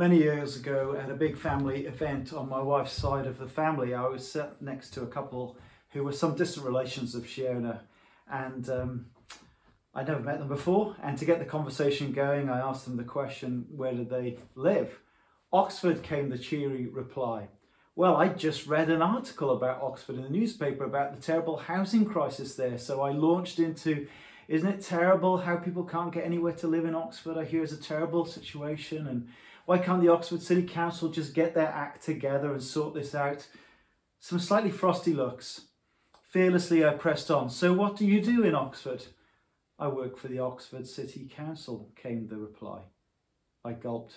Many years ago, at a big family event on my wife's side of the family, I was sat next to a couple who were some distant relations of Shiona, and um, I'd never met them before. And to get the conversation going, I asked them the question, Where do they live? Oxford came the cheery reply. Well, I just read an article about Oxford in the newspaper about the terrible housing crisis there, so I launched into isn't it terrible how people can't get anywhere to live in Oxford? I hear it's a terrible situation. And why can't the Oxford City Council just get their act together and sort this out? Some slightly frosty looks. Fearlessly, I pressed on. So, what do you do in Oxford? I work for the Oxford City Council, came the reply. I gulped.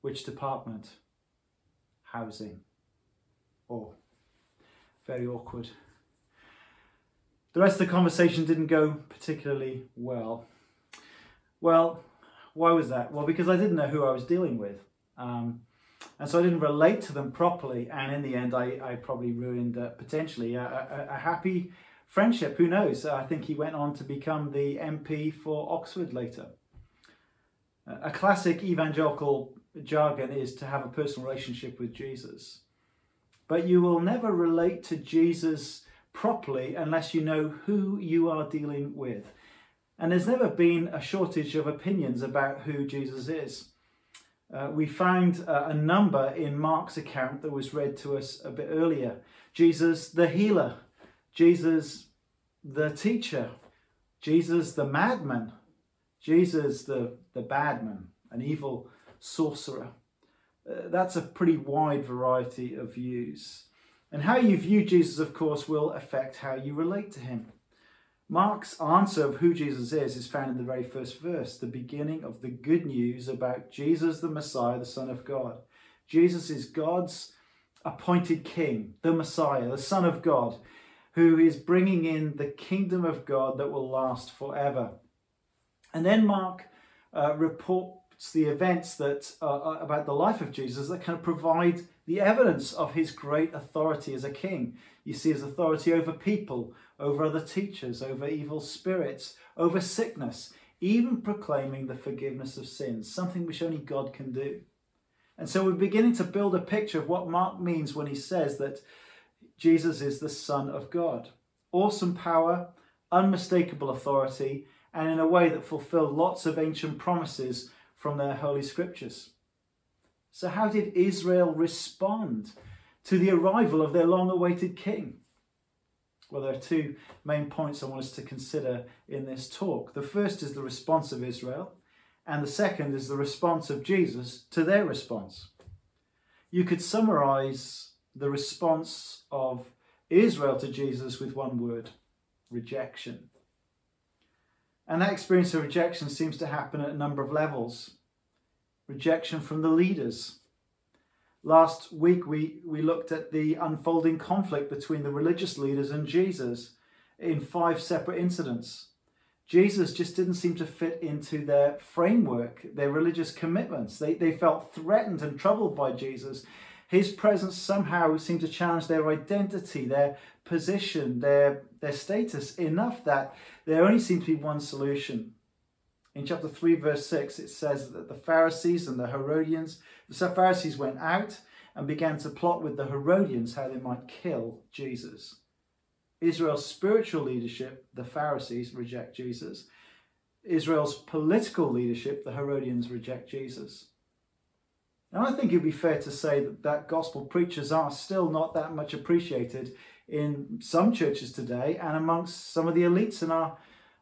Which department? Housing. Oh, very awkward. The rest of the conversation didn't go particularly well. Well, why was that? Well, because I didn't know who I was dealing with. Um, and so I didn't relate to them properly. And in the end, I, I probably ruined uh, potentially a, a, a, happy friendship. Who knows? I think he went on to become the MP for Oxford later. A classic evangelical jargon is to have a personal relationship with Jesus. But you will never relate to Jesus properly unless you know who you are dealing with. And there's never been a shortage of opinions about who Jesus is. Uh, we found uh, a number in Mark's account that was read to us a bit earlier Jesus the healer, Jesus the teacher, Jesus the madman, Jesus the, the badman, an evil sorcerer. Uh, that's a pretty wide variety of views. And how you view Jesus, of course, will affect how you relate to him. Mark's answer of who Jesus is is found in the very first verse, the beginning of the good news about Jesus the Messiah, the Son of God. Jesus is God's appointed King, the Messiah, the Son of God, who is bringing in the kingdom of God that will last forever. And then Mark uh, reports the events that uh, about the life of Jesus that kind of provide the evidence of his great authority as a king. You see his authority over people, over other teachers, over evil spirits, over sickness, even proclaiming the forgiveness of sins, something which only God can do. And so we're beginning to build a picture of what Mark means when he says that Jesus is the Son of God. Awesome power, unmistakable authority, and in a way that fulfilled lots of ancient promises from their holy scriptures. So, how did Israel respond to the arrival of their long awaited king? Well, there are two main points I want us to consider in this talk. The first is the response of Israel, and the second is the response of Jesus to their response. You could summarize the response of Israel to Jesus with one word rejection. And that experience of rejection seems to happen at a number of levels rejection from the leaders. Last week, we, we looked at the unfolding conflict between the religious leaders and Jesus in five separate incidents. Jesus just didn't seem to fit into their framework, their religious commitments. They, they felt threatened and troubled by Jesus. His presence somehow seemed to challenge their identity, their position, their, their status enough that there only seemed to be one solution in chapter 3, verse 6, it says that the Pharisees and the Herodians, the Pharisees went out and began to plot with the Herodians how they might kill Jesus. Israel's spiritual leadership, the Pharisees, reject Jesus. Israel's political leadership, the Herodians, reject Jesus. And I think it'd be fair to say that, that gospel preachers are still not that much appreciated in some churches today and amongst some of the elites in our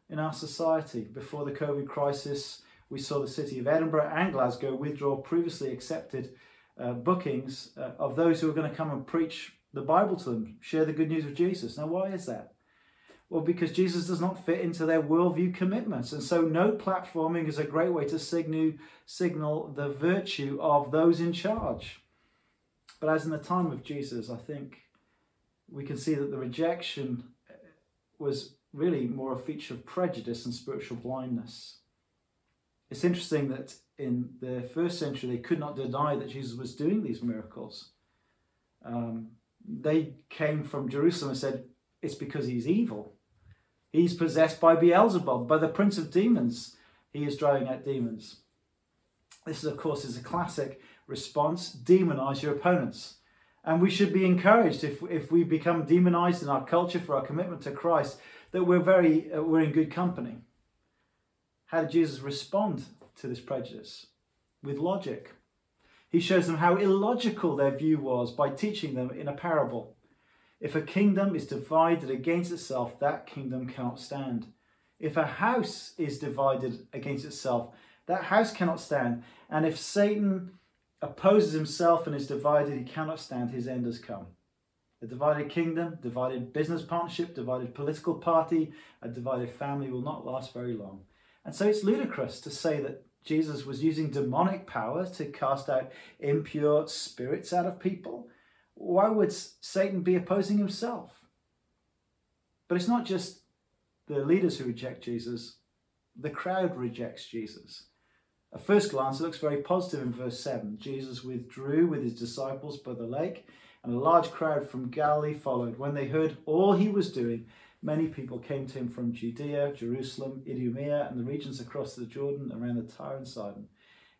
in our society. Before the COVID crisis, we saw the city of Edinburgh and Glasgow withdraw previously accepted uh, bookings uh, of those who were going to come and preach the Bible to them, share the good news of Jesus. Now, why is that? Well, because Jesus does not fit into their worldview commitments. And so, no platforming is a great way to signal, signal the virtue of those in charge. But as in the time of Jesus, I think we can see that the rejection was really more a feature of prejudice and spiritual blindness. It's interesting that in the first century they could not deny that Jesus was doing these miracles. Um, they came from Jerusalem and said, It's because he's evil. He's possessed by Beelzebub, by the prince of demons. He is driving out demons. This, is, of course, is a classic response demonize your opponents. And we should be encouraged if, if we become demonized in our culture for our commitment to Christ, that we're very uh, we're in good company. How did Jesus respond to this prejudice? With logic. He shows them how illogical their view was by teaching them in a parable. If a kingdom is divided against itself, that kingdom cannot stand. If a house is divided against itself, that house cannot stand. And if Satan opposes himself and is divided, he cannot stand. His end has come. A divided kingdom, divided business partnership, divided political party, a divided family will not last very long. And so it's ludicrous to say that Jesus was using demonic power to cast out impure spirits out of people. Why would Satan be opposing himself? But it's not just the leaders who reject Jesus, the crowd rejects Jesus. At first glance, it looks very positive in verse 7. Jesus withdrew with his disciples by the lake, and a large crowd from Galilee followed. When they heard all he was doing, Many people came to him from Judea, Jerusalem, Idumea, and the regions across the Jordan around the Tyre and Sidon.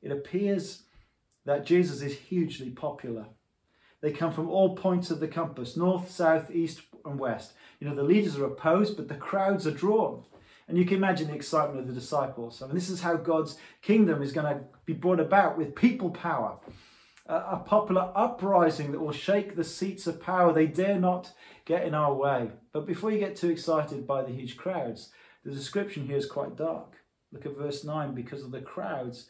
It appears that Jesus is hugely popular. They come from all points of the compass north, south, east, and west. You know, the leaders are opposed, but the crowds are drawn. And you can imagine the excitement of the disciples. I mean, this is how God's kingdom is going to be brought about with people power a popular uprising that will shake the seats of power. They dare not get in our way. But before you get too excited by the huge crowds, the description here is quite dark. Look at verse 9. Because of the crowds,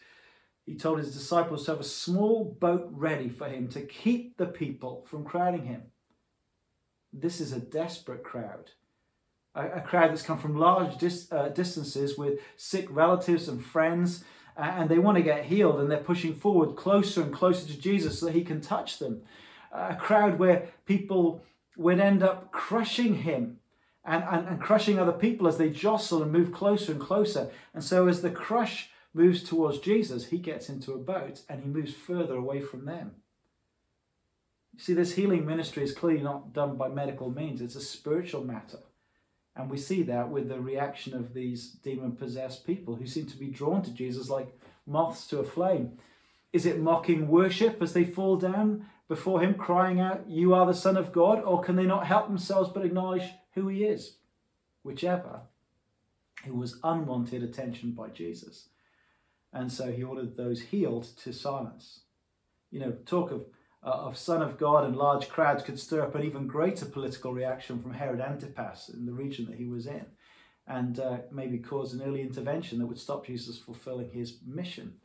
he told his disciples to have a small boat ready for him to keep the people from crowding him. This is a desperate crowd. A, crowd that's come from large dis, uh, distances with sick relatives and friends and they want to get healed and they're pushing forward closer and closer to Jesus so that he can touch them. A crowd where people would end up crushing him and, and, and crushing other people as they jostle and move closer and closer. And so as the crush moves towards Jesus, he gets into a boat and he moves further away from them. You see, this healing ministry is clearly not done by medical means, it's a spiritual matter. And we see that with the reaction of these demon possessed people who seem to be drawn to Jesus like moths to a flame. Is it mocking worship as they fall down before Him, crying out, You are the Son of God? Or can they not help themselves but acknowledge who He is? Whichever, it was unwanted attention by Jesus. And so He ordered those healed to silence. You know, talk of uh, of Son of God and large crowds could stir up an even greater political reaction from Herod Antipas in the region that he was in, and uh, maybe cause an early intervention that would stop Jesus fulfilling his mission.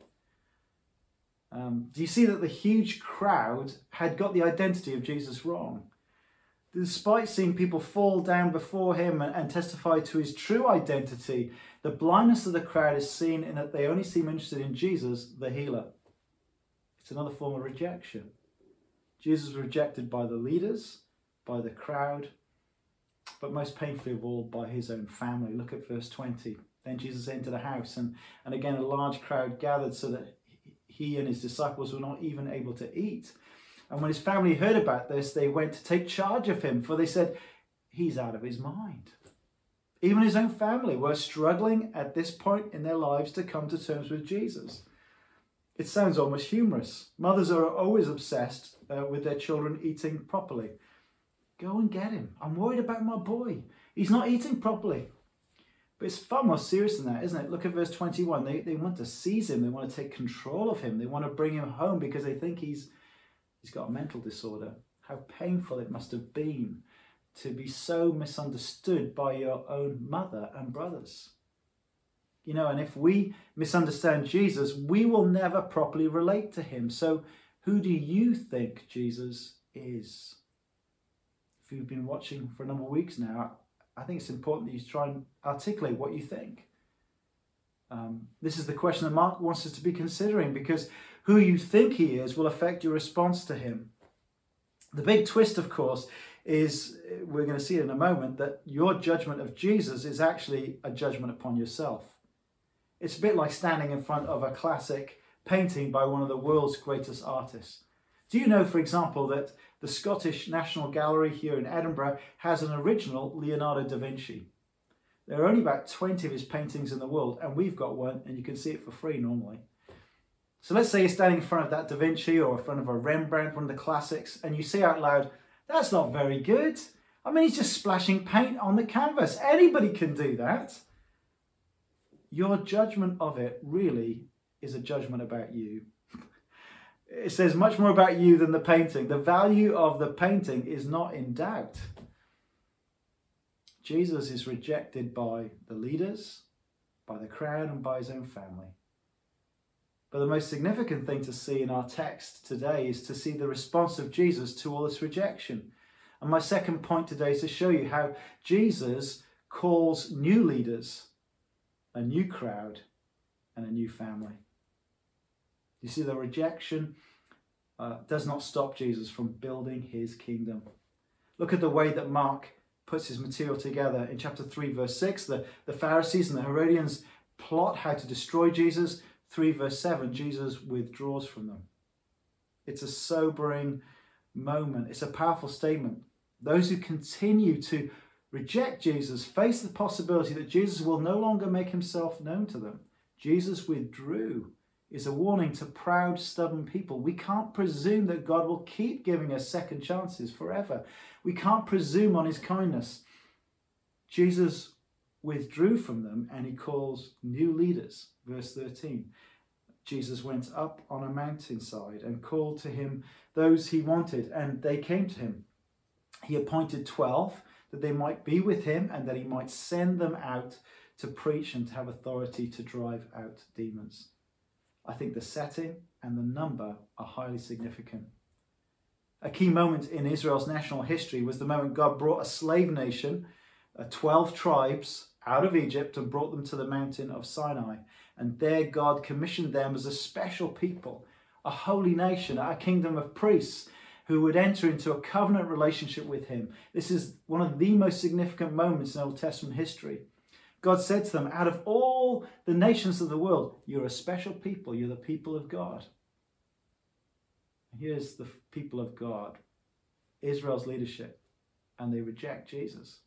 Um, do you see that the huge crowd had got the identity of Jesus wrong? Despite seeing people fall down before him and, and testify to his true identity, the blindness of the crowd is seen in that they only seem interested in Jesus, the healer. It's another form of rejection. Jesus was rejected by the leaders, by the crowd, but most painfully of all by his own family. Look at verse 20. Then Jesus entered a house, and, and again a large crowd gathered so that he and his disciples were not even able to eat. And when his family heard about this, they went to take charge of him, for they said, He's out of his mind. Even his own family were struggling at this point in their lives to come to terms with Jesus. It sounds almost humorous. Mothers are always obsessed uh, with their children eating properly. Go and get him. I'm worried about my boy. He's not eating properly. But it's far more serious than that, isn't it? Look at verse 21. They, they want to seize him, they want to take control of him, they want to bring him home because they think he's, he's got a mental disorder. How painful it must have been to be so misunderstood by your own mother and brothers. You know, and if we misunderstand Jesus, we will never properly relate to him. So who do you think Jesus is? If you've been watching for a number of weeks now, I think it's important that you try and articulate what you think. Um, this is the question that Mark wants us to be considering because who you think he is will affect your response to him. The big twist, of course, is we're going to see in a moment that your judgment of Jesus is actually a judgment upon yourself. It's a bit like standing in front of a classic painting by one of the world's greatest artists. Do you know, for example, that the Scottish National Gallery here in Edinburgh has an original Leonardo da Vinci? There are only about 20 of his paintings in the world, and we've got one, and you can see it for free normally. So let's say you're standing in front of that Da Vinci or in front of a Rembrandt, one of the classics, and you say out loud, That's not very good. I mean, he's just splashing paint on the canvas. Anybody can do that. Your judgment of it really is a judgment about you. It says much more about you than the painting. The value of the painting is not in doubt. Jesus is rejected by the leaders, by the crowd, and by his own family. But the most significant thing to see in our text today is to see the response of Jesus to all this rejection. And my second point today is to show you how Jesus calls new leaders, a new crowd, and a new family. You see, the rejection uh, does not stop Jesus from building his kingdom. Look at the way that Mark puts his material together. In chapter 3, verse 6, the, the Pharisees and the Herodians plot how to destroy Jesus. 3, verse 7, Jesus withdraws from them. It's a sobering moment, it's a powerful statement. Those who continue to reject Jesus face the possibility that Jesus will no longer make himself known to them. Jesus withdrew is a warning to proud, stubborn people. We can't presume that God will keep giving us second chances forever. We can't presume on his kindness. Jesus withdrew from them and he calls new leaders. Verse 13. Jesus went up on a mountainside and called to him those he wanted, and they came to him. He appointed 12 that they might be with him and that he might send them out to preach and to have authority to drive out demons. I think the setting and the number are highly significant. A key moment in Israel's national history was the moment God brought a slave nation, uh, 12 tribes, out of Egypt and brought them to the mountain of Sinai. And there God commissioned them as a special people, a holy nation, a kingdom of priests who would enter into a covenant relationship with him. This is one of the most significant moments in Old Testament history. God said to them, Out of all the nations of the world, you're a special people. You're the people of God. Here's the people of God, Israel's leadership, and they reject Jesus.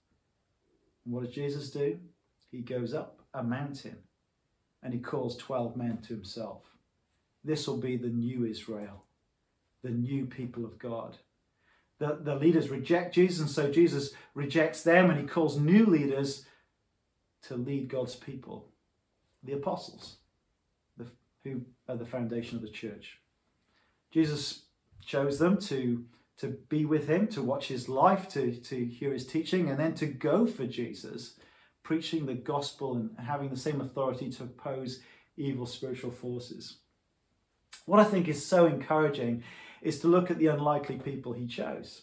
And what does Jesus do? He goes up a mountain and he calls 12 men to himself. This will be the new Israel, the new people of God. The, the leaders reject Jesus, and so Jesus rejects them and he calls new leaders to lead God's people, the apostles, the, who are the foundation of the church. Jesus chose them to, to be with him, to watch his life, to, to hear his teaching, and then to go for Jesus, preaching the gospel and having the same authority to oppose evil spiritual forces. What I think is so encouraging is to look at the unlikely people he chose.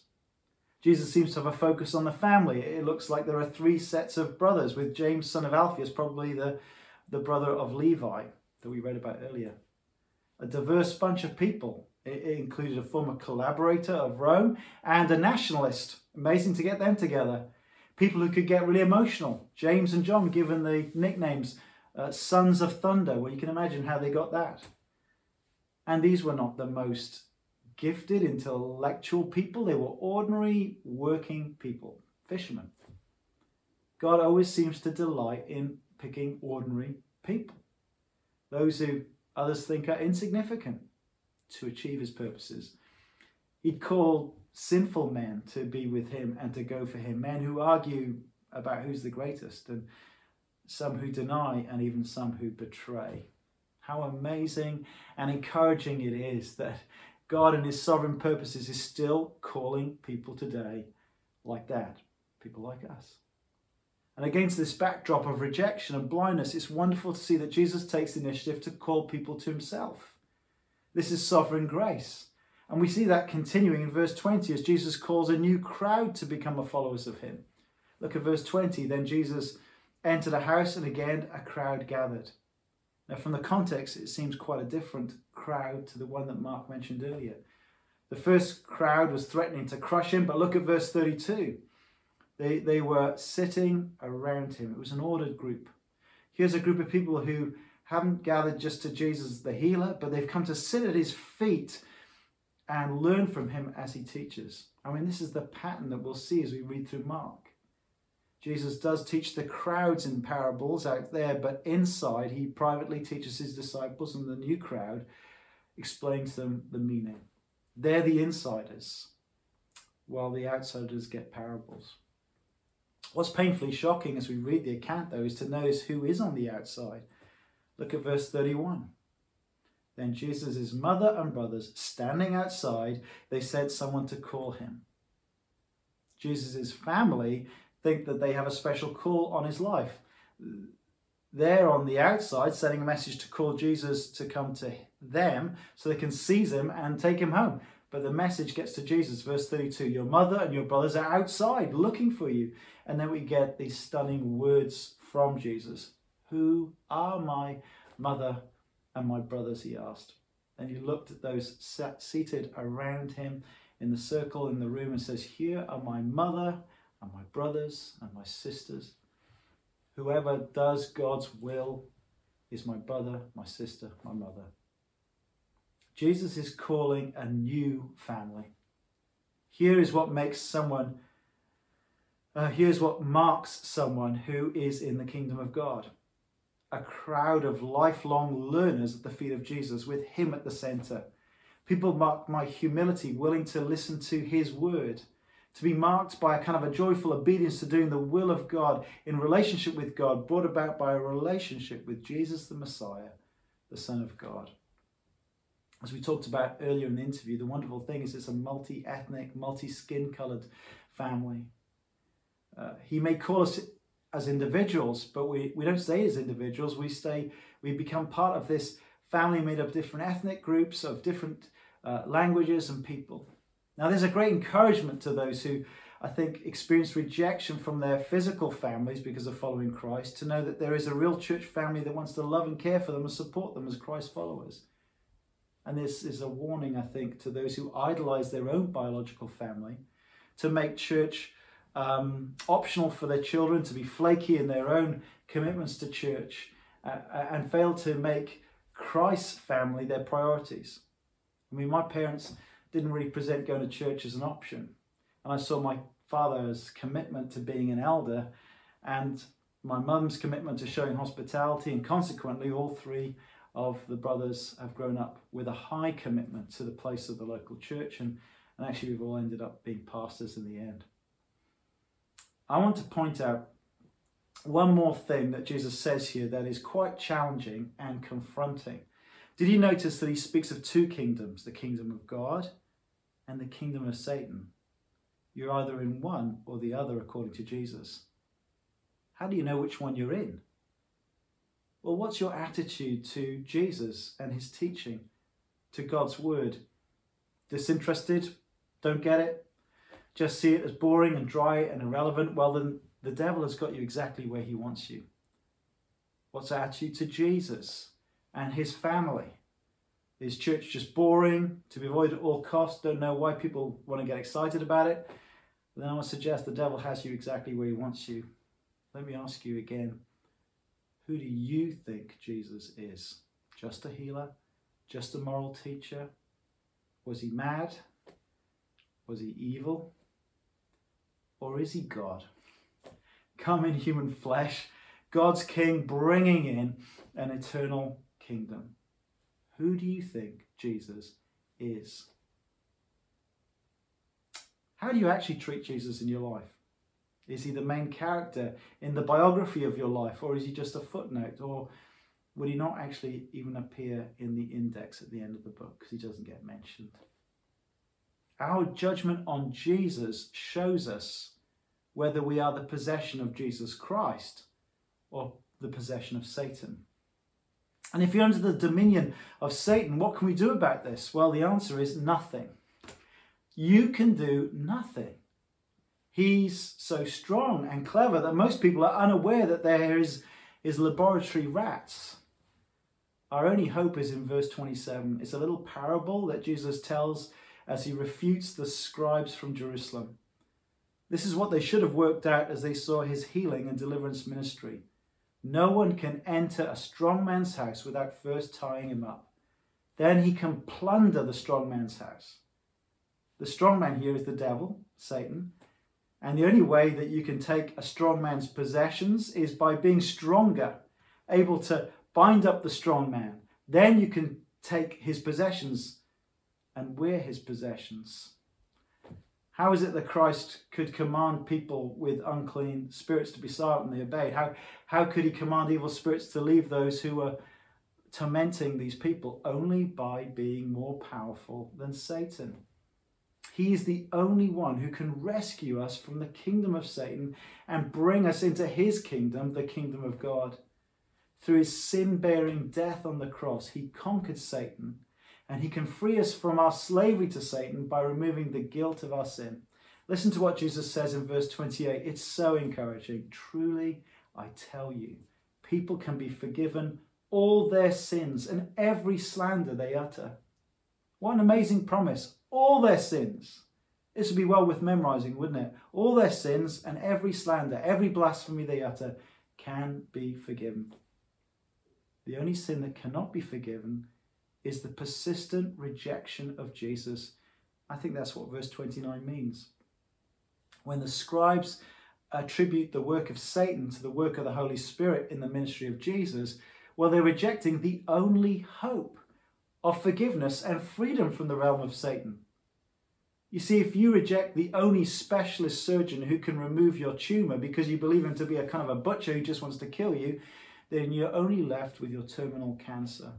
Jesus seems to have a focus on the family. It looks like there are three sets of brothers, with James, son of Alphaeus, probably the, the brother of Levi that we read about earlier. A diverse bunch of people. It, included a former collaborator of Rome and a nationalist. Amazing to get them together. People who could get really emotional. James and John given the nicknames uh, Sons of Thunder. Well, you can imagine how they got that. And these were not the most gifted, intellectual people. They were ordinary working people, fishermen. God always seems to delight in picking ordinary people, those who others think are insignificant to achieve his purposes. He'd call sinful men to be with him and to go for him, men who argue about who's the greatest, and some who deny, and even some who betray. How amazing and encouraging it is that God and His sovereign purposes is still calling people today like that, people like us. And against this backdrop of rejection and blindness, it's wonderful to see that Jesus takes the initiative to call people to Himself. This is sovereign grace. And we see that continuing in verse 20 as Jesus calls a new crowd to become followers of Him. Look at verse 20. Then Jesus entered a house, and again a crowd gathered. Now, from the context, it seems quite a different crowd to the one that Mark mentioned earlier. The first crowd was threatening to crush him, but look at verse 32. They, they were sitting around him. It was an ordered group. Here's a group of people who haven't gathered just to Jesus the healer, but they've come to sit at his feet and learn from him as he teaches. I mean, this is the pattern that we'll see as we read through Mark. Jesus does teach the crowds in parables out there, but inside he privately teaches his disciples and the new crowd explain to them the meaning. They're the insiders, while the outsiders get parables. What's painfully shocking as we read the account, though, is to notice who is on the outside. Look at verse 31. Then Jesus' mother and brothers, standing outside, they sent someone to call him. Jesus' family think that they have a special call on his life. They're on the outside sending a message to call Jesus to come to them so they can seize him and take him home. But the message gets to Jesus, verse 32 Your mother and your brothers are outside looking for you. And then we get these stunning words from Jesus Who are my mother and my brothers? He asked. And he looked at those sat, seated around him in the circle in the room and says, Here are my mother and my brothers and my sisters. Whoever does God's will is my brother, my sister, my mother. Jesus is calling a new family. Here is what makes someone, uh, here's what marks someone who is in the kingdom of God. A crowd of lifelong learners at the feet of Jesus with him at the center. People mark my humility, willing to listen to his word to be marked by a kind of a joyful obedience to doing the will of God in relationship with God, brought about by a relationship with Jesus the Messiah, the Son of God. As we talked about earlier in the interview, the wonderful thing is it's a multi ethnic, multi skin colored family. Uh, he may call us as individuals, but we, we don't stay as individuals. We stay, we become part of this family made of different ethnic groups, of different uh, languages and people. Now, there's a great encouragement to those who I think experience rejection from their physical families because of following Christ to know that there is a real church family that wants to love and care for them and support them as Christ followers. And this is a warning, I think, to those who idolize their own biological family to make church um, optional for their children, to be flaky in their own commitments to church, uh, and fail to make Christ's family their priorities. I mean, my parents didn't really present going to church as an option. And I saw my father's commitment to being an elder and my mum's commitment to showing hospitality, and consequently, all three of the brothers have grown up with a high commitment to the place of the local church, and, and actually, we've all ended up being pastors in the end. I want to point out one more thing that Jesus says here that is quite challenging and confronting. Did you notice that he speaks of two kingdoms the kingdom of God and the kingdom of Satan. You're either in one or the other, according to Jesus. How do you know which one you're in? Well, what's your attitude to Jesus and his teaching, to God's word? Disinterested? Don't get it? Just see it as boring and dry and irrelevant? Well, then the devil has got you exactly where he wants you. What's our attitude to Jesus and his family? Is church just boring, to be avoided at all costs? Don't know why people want to get excited about it. Then I would suggest the devil has you exactly where he wants you. Let me ask you again who do you think Jesus is? Just a healer? Just a moral teacher? Was he mad? Was he evil? Or is he God? Come in human flesh, God's King bringing in an eternal kingdom. Who do you think Jesus is? How do you actually treat Jesus in your life? Is he the main character in the biography of your life, or is he just a footnote? Or would he not actually even appear in the index at the end of the book because he doesn't get mentioned? Our judgment on Jesus shows us whether we are the possession of Jesus Christ or the possession of Satan. And if you're under the dominion of Satan, what can we do about this? Well, the answer is nothing. You can do nothing. He's so strong and clever that most people are unaware that there is, is laboratory rats. Our only hope is in verse 27. It's a little parable that Jesus tells as he refutes the scribes from Jerusalem. This is what they should have worked out as they saw his healing and deliverance ministry. No one can enter a strong man's house without first tying him up. Then he can plunder the strong man's house. The strong man here is the devil, Satan. And the only way that you can take a strong man's possessions is by being stronger, able to bind up the strong man. Then you can take his possessions and we're his possessions. How is it that Christ could command people with unclean spirits to be silent and they obeyed? How, how could he command evil spirits to leave those who were tormenting these people? Only by being more powerful than Satan. He is the only one who can rescue us from the kingdom of Satan and bring us into his kingdom, the kingdom of God. Through his sin bearing death on the cross, he conquered Satan and he can free us from our slavery to Satan by removing the guilt of our sin. Listen to what Jesus says in verse 28. It's so encouraging. Truly, I tell you, people can be forgiven all their sins and every slander they utter. What an amazing promise. All their sins. This would be well worth memorizing, wouldn't it? All their sins and every slander, every blasphemy they utter can be forgiven. The only sin that cannot be forgiven is the persistent rejection of Jesus. I think that's what verse 29 means. When the scribes attribute the work of Satan to the work of the Holy Spirit in the ministry of Jesus, well, they're rejecting the only hope of forgiveness and freedom from the realm of Satan. You see, if you reject the only specialist surgeon who can remove your tumor because you believe him to be a kind of a butcher who just wants to kill you, then you're only left with your terminal cancer.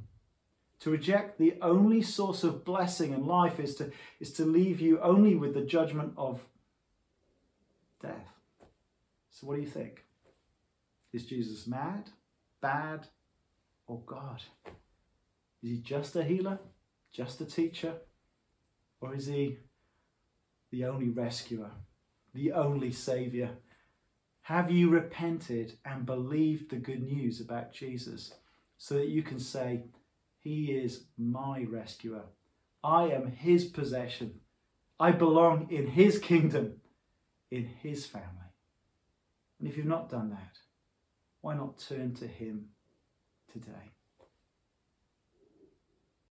To reject the only source of blessing and life is to, is to leave you only with the judgment of death. So, what do you think? Is Jesus mad, bad, or God? Is he just a healer, just a teacher, or is he the only rescuer, the only saviour? Have you repented and believed the good news about Jesus so that you can say, he is my rescuer. I am his possession. I belong in his kingdom, in his family. And if you've not done that, why not turn to him today?